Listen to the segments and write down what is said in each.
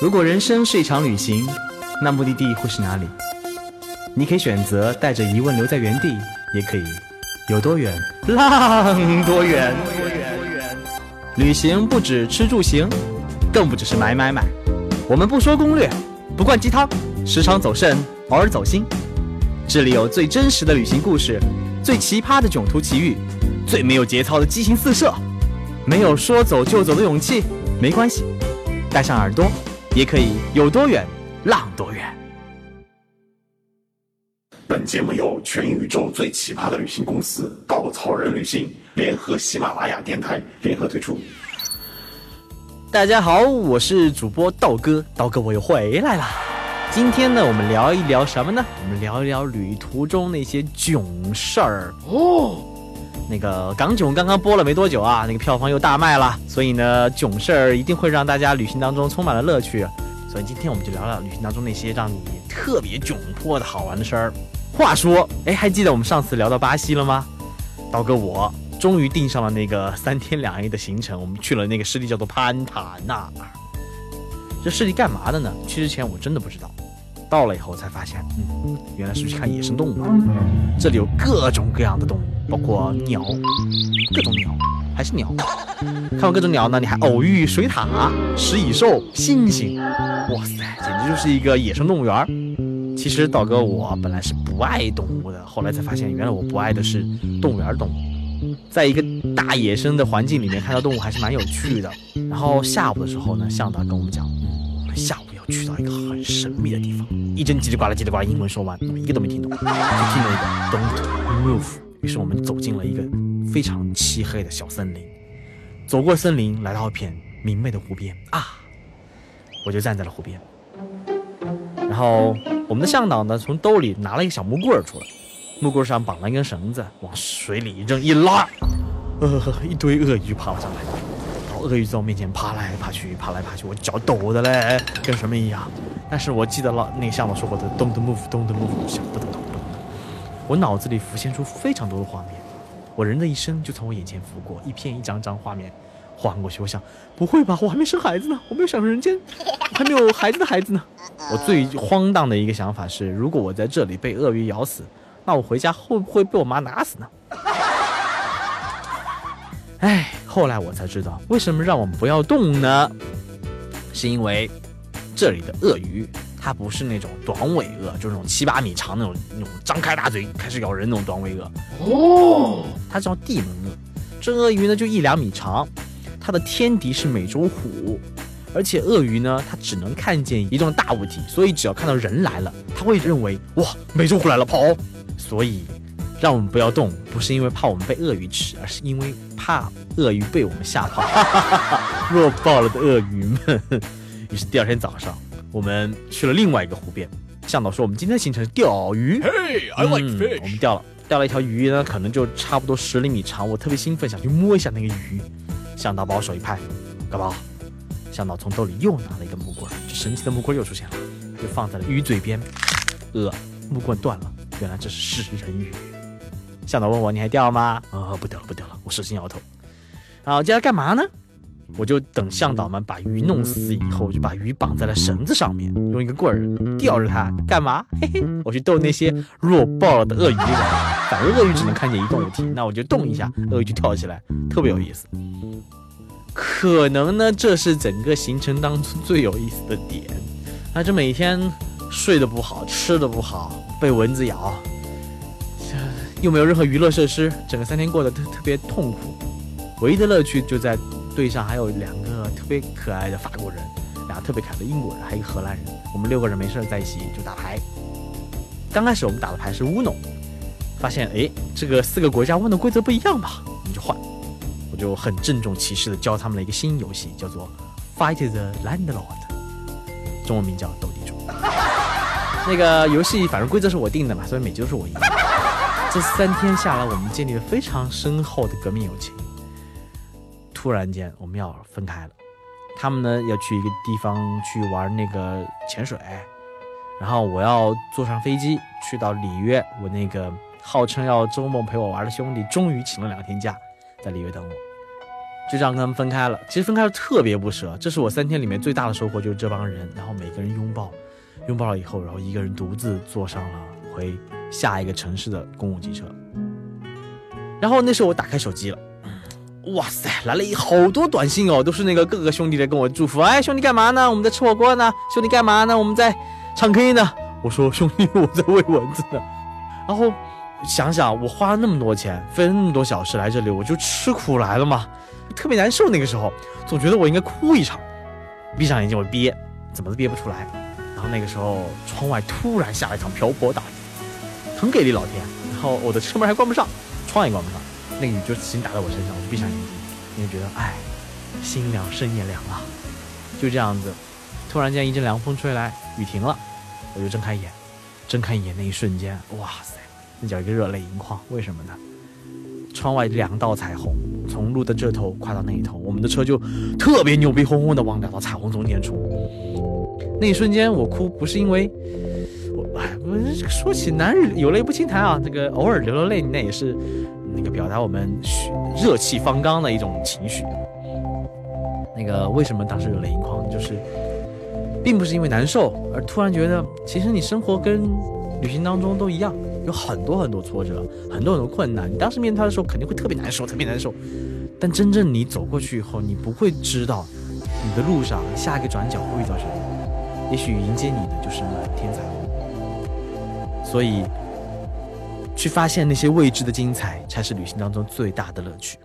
如果人生是一场旅行，那目的地会是哪里？你可以选择带着疑问留在原地，也可以有多远浪多远。旅行不止吃住行，更不只是买买买。我们不说攻略，不灌鸡汤，时常走肾，偶尔走心。这里有最真实的旅行故事，最奇葩的囧途奇遇，最没有节操的激情四射。没有说走就走的勇气，没关系，带上耳朵，也可以有多远浪多远。本节目由全宇宙最奇葩的旅行公司稻草人旅行联合喜马拉雅电台联合推出。大家好，我是主播道哥，道哥我又回来了。今天呢，我们聊一聊什么呢？我们聊一聊旅途中那些囧事儿哦。那个港囧刚刚播了没多久啊，那个票房又大卖了，所以呢，囧事儿一定会让大家旅行当中充满了乐趣。所以今天我们就聊聊旅行当中那些让你特别窘迫的好玩的事儿。话说，哎，还记得我们上次聊到巴西了吗？刀哥，我终于订上了那个三天两夜的行程，我们去了那个湿地叫做潘塔纳尔。这湿地干嘛的呢？去之前我真的不知道。到了以后才发现，嗯，原来是去看野生动物。这里有各种各样的动物，包括鸟，各种鸟，还是鸟。看完各种鸟呢，你还偶遇水獭、食蚁兽、猩猩。哇塞，简直就是一个野生动物园。其实道哥我本来是不爱动物的，后来才发现，原来我不爱的是动物园动物。在一个大野生的环境里面看到动物还是蛮有趣的。然后下午的时候呢，向导跟我们讲，我们下午。去到一个很神秘的地方，一阵叽里呱啦叽里呱啦英文说完，我们一个都没听懂，就听了一个 Don't move。于是我们走进了一个非常漆黑的小森林，走过森林，来到一片明媚的湖边啊，我就站在了湖边。然后我们的向导呢，从兜里拿了一个小木棍出来，木棍上绑了一根绳子，往水里一扔一拉，呃，一堆鳄鱼爬了上来。鳄鱼在我面前爬来爬去，爬来爬去，我脚抖的嘞，跟什么一样。但是我记得了那个向导说过的 “Don't move, don't move”，想噔噔噔噔，我脑子里浮现出非常多的画面，我人的一生就从我眼前拂过，一片一张张画面晃过去。我想，不会吧，我还没生孩子呢，我没有享受人间，还没有孩子的孩子呢。我最荒诞的一个想法是，如果我在这里被鳄鱼咬死，那我回家会不会被我妈打死呢？哎。后来我才知道，为什么让我们不要动呢？是因为这里的鳄鱼，它不是那种短尾鳄，就是那种七八米长那种那种张开大嘴开始咬人那种短尾鳄。哦，它叫地门鳄。这鳄鱼呢就一两米长，它的天敌是美洲虎，而且鳄鱼呢它只能看见移动的大物体，所以只要看到人来了，它会认为哇美洲虎来了跑。所以。让我们不要动，不是因为怕我们被鳄鱼吃，而是因为怕鳄鱼被我们吓跑。弱爆了的鳄鱼们。于是第二天早上，我们去了另外一个湖边。向导说，我们今天的行程是钓鱼。Hey, I like fish。我们钓了，钓了一条鱼呢，可能就差不多十厘米长。我特别兴奋，想去摸一下那个鱼。向导把我手一拍，干嘛？向导从兜里又拿了一个木棍，这神奇的木棍又出现了，就放在了鱼嘴边。呃，木棍断了，原来这是食人鱼。向导问我：“你还钓吗？”啊，不钓了，不钓了。我使劲摇头。好，接下来干嘛呢？我就等向导们把鱼弄死以后，我就把鱼绑在了绳子上面，用一个棍儿吊着它。干嘛？嘿嘿，我去逗那些弱爆了的鳄鱼玩。反正鳄鱼只能看见移动物体，那我就动一下，鳄鱼就跳起来，特别有意思。可能呢，这是整个行程当中最有意思的点。那这每天睡得不好，吃的不好，被蚊子咬。又没有任何娱乐设施，整个三天过得特特别痛苦。唯一的乐趣就在队上还有两个特别可爱的法国人，俩特别可爱的英国人，还有一个荷兰人。我们六个人没事在一起就打牌。刚开始我们打的牌是乌龙，发现哎，这个四个国家问的规则不一样吧？我们就换。我就很郑重其事的教他们了一个新游戏，叫做 Fight the Landlord，中文名叫斗地主。那个游戏反正规则是我定的嘛，所以每局都是我赢。这三天下来，我们建立了非常深厚的革命友情。突然间，我们要分开了。他们呢要去一个地方去玩那个潜水，然后我要坐上飞机去到里约。我那个号称要周末陪我玩的兄弟，终于请了两天假，在里约等我。就这样跟他们分开了。其实分开了特别不舍，这是我三天里面最大的收获，就是这帮人，然后每个人拥抱，拥抱了以后，然后一个人独自坐上了回下一个城市的公共汽车。然后那时候我打开手机了，哇塞，来了一好多短信哦，都是那个各个兄弟在跟我祝福。哎，兄弟干嘛呢？我们在吃火锅呢。兄弟干嘛呢？我们在唱 K 呢。我说兄弟，我在喂蚊子呢。然后想想，我花了那么多钱，费了那么多小时来这里，我就吃苦来了嘛，特别难受。那个时候总觉得我应该哭一场，闭上眼睛我憋，怎么都憋不出来。然后那个时候窗外突然下了一场瓢泼大雨，很给力老天。然后我的车门还关不上。窗也关不上，那个雨就轻打在我身上，我就闭上眼睛，因为觉得哎，心凉身也凉啊，就这样子，突然间一阵凉风吹来，雨停了，我就睁开眼，睁开眼那一瞬间，哇塞，那叫一个热泪盈眶。为什么呢？窗外两道彩虹，从路的这头跨到那一头，我们的车就特别牛逼哄哄的往两道彩虹中间冲。那一瞬间我哭，不是因为。哎，说起男人有泪不轻弹啊，这个偶尔流流泪，那也是那个表达我们热气方刚的一种情绪。那个为什么当时热泪盈眶，就是并不是因为难受，而突然觉得，其实你生活跟旅行当中都一样，有很多很多挫折，很多很多困难。你当时面对它的时候，肯定会特别难受，特别难受。但真正你走过去以后，你不会知道你的路上下一个转角会遇到什么，也许迎接你的就是满天彩虹。所以，去发现那些未知的精彩，才是旅行当中最大的乐趣。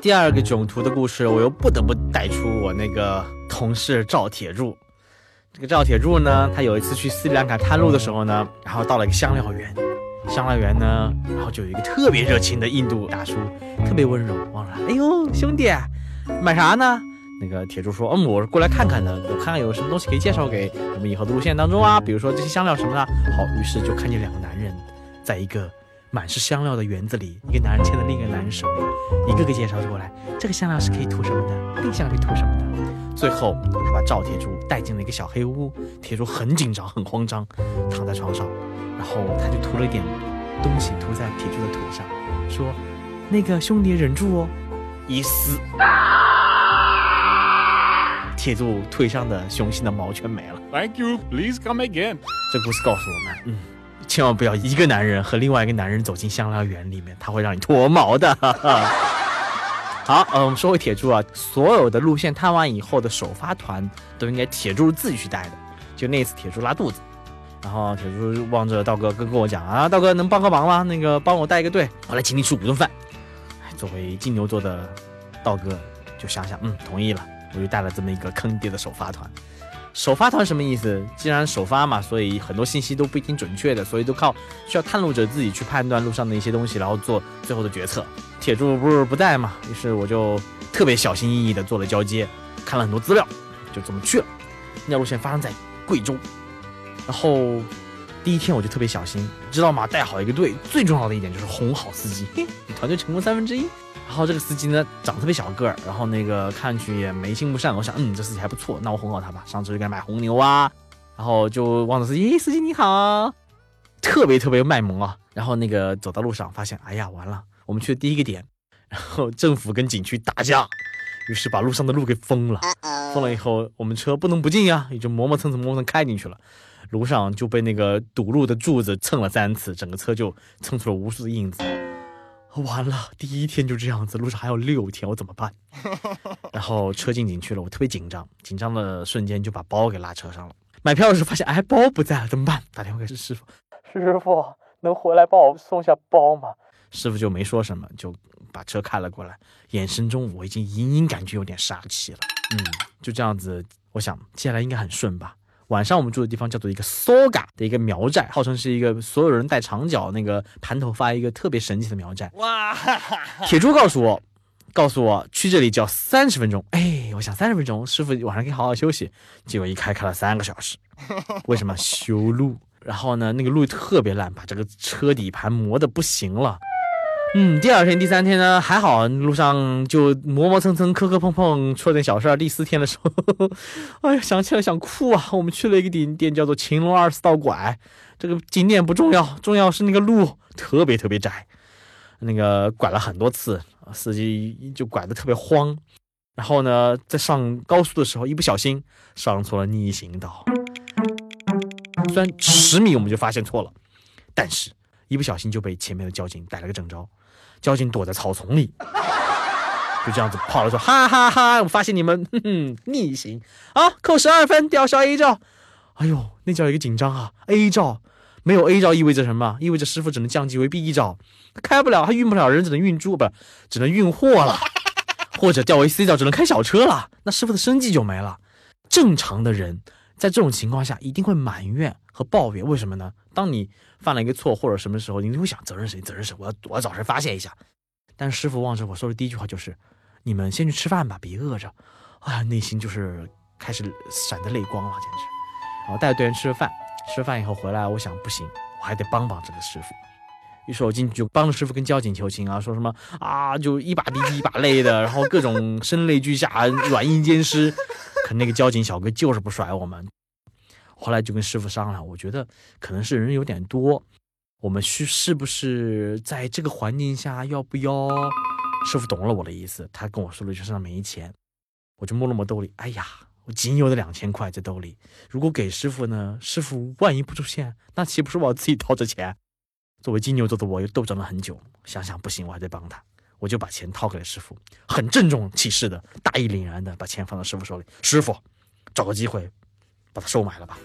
第二个囧途的故事，我又不得不带出我那个同事赵铁柱。这个赵铁柱呢，他有一次去斯里兰卡探路的时候呢，然后到了一个香料园，香料园呢，然后就有一个特别热情的印度大叔，特别温柔，忘了，哎呦，兄弟，买啥呢？那个铁柱说：“嗯，我是过来看看的，我看看有什么东西可以介绍给我们以后的路线当中啊，比如说这些香料什么的。”好，于是就看见两个男人，在一个满是香料的园子里，一个男人牵着另一个男人手里，一个个介绍过来，这个香料是可以涂什么的，那个香料可以涂什么的。最后，他把赵铁柱带进了一个小黑屋，铁柱很紧张，很慌张，躺在床上，然后他就涂了一点东西涂在铁柱的腿上，说：“那个兄弟忍住哦，一撕。”铁柱腿上的雄性的毛全没了。Thank you, please come again。这故事告诉我们，嗯，千万不要一个男人和另外一个男人走进香料园里面，他会让你脱毛的。好，嗯，我们说回铁柱啊，所有的路线探完以后的首发团都应该铁柱自己去带的。就那次铁柱拉肚子，然后铁柱望着道哥跟跟我讲啊，道哥能帮个忙吗？那个帮我带一个队，我来请你吃五顿饭。作为金牛座的道哥就想想，嗯，同意了。我就带了这么一个坑爹的首发团，首发团什么意思？既然首发嘛，所以很多信息都不一定准确的，所以都靠需要探路者自己去判断路上的一些东西，然后做最后的决策。铁柱不是不在嘛，于是我就特别小心翼翼的做了交接，看了很多资料，就这么去了。那条路线发生在贵州，然后第一天我就特别小心，知道吗？带好一个队，最重要的一点就是哄好司机，嘿，你团队成功三分之一。然后这个司机呢，长特别小个儿，然后那个看上去也没心不善。我想，嗯，这司机还不错，那我哄好他吧。上车就给他买红牛啊，然后就望着司机，司机你好，特别特别卖萌啊。然后那个走到路上，发现，哎呀，完了，我们去的第一个点，然后政府跟景区打架，于是把路上的路给封了。封了以后，我们车不能不进呀，也就磨磨蹭蹭磨蹭开进去了。路上就被那个堵路的柱子蹭了三次，整个车就蹭出了无数的印子。完了，第一天就这样子，路上还有六天，我怎么办？然后车进景区了，我特别紧张，紧张的瞬间就把包给拉车上了。买票的时候发现，哎，包不在了，怎么办？打电话给师傅，师傅能回来帮我送下包吗？师傅就没说什么，就把车开了过来，眼神中我已经隐隐感觉有点杀气了。嗯，就这样子，我想接下来应该很顺吧。晚上我们住的地方叫做一个 Soga 的一个苗寨，号称是一个所有人戴长角那个盘头发一个特别神奇的苗寨。哇！铁柱告诉我，告诉我去这里只要三十分钟。哎，我想三十分钟，师傅晚上可以好好休息。结果一开开了三个小时，为什么修路？然后呢，那个路特别烂，把这个车底盘磨得不行了。嗯，第二天、第三天呢还好，路上就磨磨蹭蹭、磕磕碰碰，出了点小事儿。第四天的时候，哎呀，想起来想哭啊！我们去了一个景点，叫做秦龙二四道拐。这个景点不重要，重要是那个路特别特别窄，那个拐了很多次，司机就拐得特别慌。然后呢，在上高速的时候，一不小心上错了逆行道。虽然十米我们就发现错了，但是一不小心就被前面的交警逮了个正着。交警躲在草丛里，就这样子跑了说：“哈哈哈！我发现你们哼哼 逆行啊，扣十二分，吊销 A 照。”哎呦，那叫一个紧张啊！A 照没有 A 照意味着什么？意味着师傅只能降级为 B 照，开不了，他运不了人，只能运猪，不只能运货了，或者调为 C 照，只能开小车了。那师傅的生计就没了。正常的人在这种情况下一定会埋怨和抱怨，为什么呢？当你犯了一个错或者什么时候，你就会想责任谁？责任谁？我要我要找谁发泄一下。但是师傅望着我说的第一句话就是：“你们先去吃饭吧，别饿着。”啊，内心就是开始闪着泪光了，简直。然后带着队员吃了饭，吃了饭以后回来，我想不行，我还得帮帮这个师傅。于是我进去就帮着师傅跟交警求情啊，说什么啊，就一把鼻涕一把泪的，然后各种声泪俱下，软硬兼施。可那个交警小哥就是不甩我们。后来就跟师傅商量，我觉得可能是人有点多，我们需是不是在这个环境下要不要？师傅懂了我的意思，他跟我说了句，身上没钱，我就摸了摸兜里，哎呀，我仅有的两千块在兜里，如果给师傅呢，师傅万一不出现，那岂不是我自己掏着钱？作为金牛座的我，又斗争了很久，想想不行，我还得帮他，我就把钱掏给了师傅，很郑重其事的，大义凛然的把钱放到师傅手里，师傅，找个机会。把它收买了吧。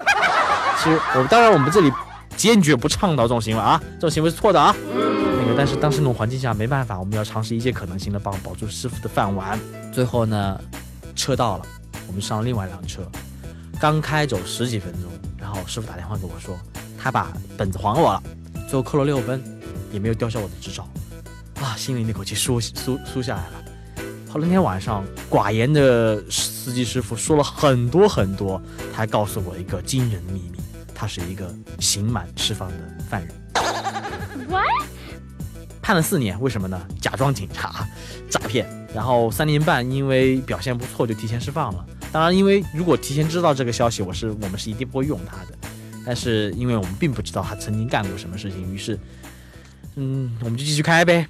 其实我当然我们这里坚决不倡导这种行为啊，这种行为是错的啊。那个但是当时那种环境下没办法，我们要尝试一切可能性的帮保住师傅的饭碗。最后呢，车到了，我们上了另外一辆车，刚开走十几分钟，然后师傅打电话给我说，他把本子还我了，最后扣了六分，也没有吊销我的执照，啊，心里那口气舒舒舒下来了。后来那天晚上，寡言的司机师傅说了很多很多，他还告诉我一个惊人的秘密：他是一个刑满释放的犯人。What？判了四年，为什么呢？假装警察，诈骗。然后三年半，因为表现不错就提前释放了。当然，因为如果提前知道这个消息，我是我们是一定不会用他的。但是因为我们并不知道他曾经干过什么事情，于是，嗯，我们就继续开呗。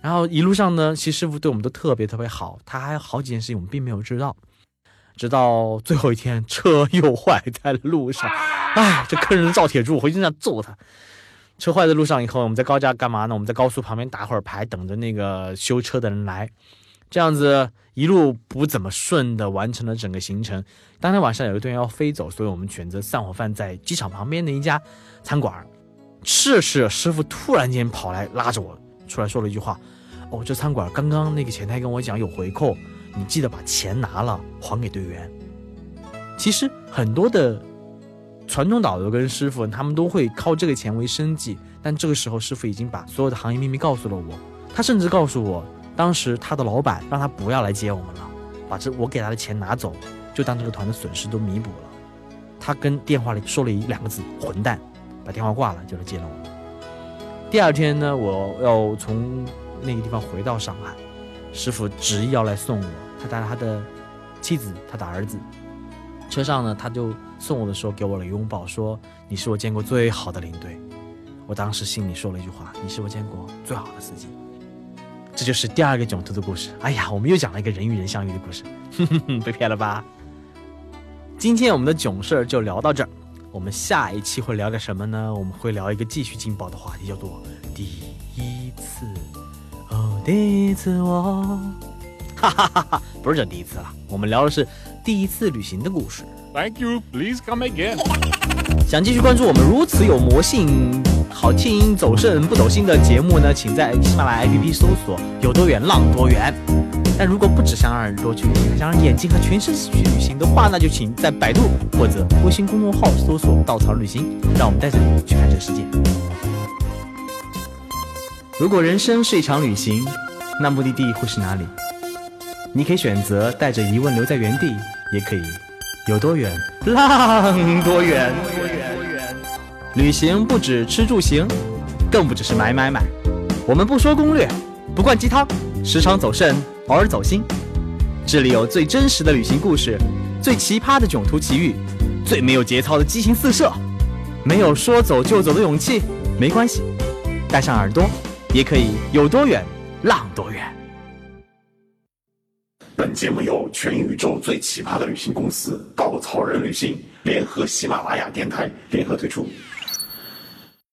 然后一路上呢，其实师傅对我们都特别特别好，他还有好几件事情我们并没有知道，直到最后一天车又坏在了路上，哎，这坑人的赵铁柱，我回去想揍他。车坏在路上以后，我们在高架干嘛呢？我们在高速旁边打会儿牌，等着那个修车的人来。这样子一路不怎么顺的完成了整个行程。当天晚上有一队人要飞走，所以我们选择散伙饭在机场旁边的一家餐馆吃着吃着，师傅突然间跑来拉着我出来说了一句话。哦，这餐馆刚刚那个前台跟我讲有回扣，你记得把钱拿了还给队员。其实很多的传统导游跟师傅，他们都会靠这个钱为生计。但这个时候，师傅已经把所有的行业秘密告诉了我。他甚至告诉我，当时他的老板让他不要来接我们了，把这我给他的钱拿走，就当这个团的损失都弥补了。他跟电话里说了一两个字“混蛋”，把电话挂了，就来接了我。第二天呢，我要从。那个地方回到上海，师傅执意要来送我。他带了他的妻子，他的儿子。车上呢，他就送我的时候给我了拥抱，说：“你是我见过最好的领队。”我当时心里说了一句话：“你是我见过最好的司机。”这就是第二个囧途的故事。哎呀，我们又讲了一个人与人相遇的故事，哼 哼被骗了吧？今天我们的囧事儿就聊到这儿。我们下一期会聊个什么呢？我们会聊一个继续劲爆的话题，叫做第一次。哦第一次我，哈哈哈哈，不是这第一次了，我们聊的是第一次旅行的故事。Thank you, please come again。想继续关注我们如此有魔性、好听、走肾不走心的节目呢？请在喜马拉雅 APP 搜索“有多远浪多远”。但如果不只想让耳朵去旅行，想让眼睛和全身去旅行的话，那就请在百度或者微信公众号搜索“稻草旅行”，让我们带着你去看这个世界。如果人生是一场旅行，那目的地会是哪里？你可以选择带着疑问留在原地，也可以有多远浪多远。旅行不止吃住行，更不只是买买买。我们不说攻略，不灌鸡汤，时常走肾，偶尔走心。这里有最真实的旅行故事，最奇葩的囧途奇遇，最没有节操的激情四射。没有说走就走的勇气，没关系，带上耳朵，也可以有多远浪多远。本节目由全宇宙最奇葩的旅行公司稻草人旅行联合喜马拉雅电台联合推出。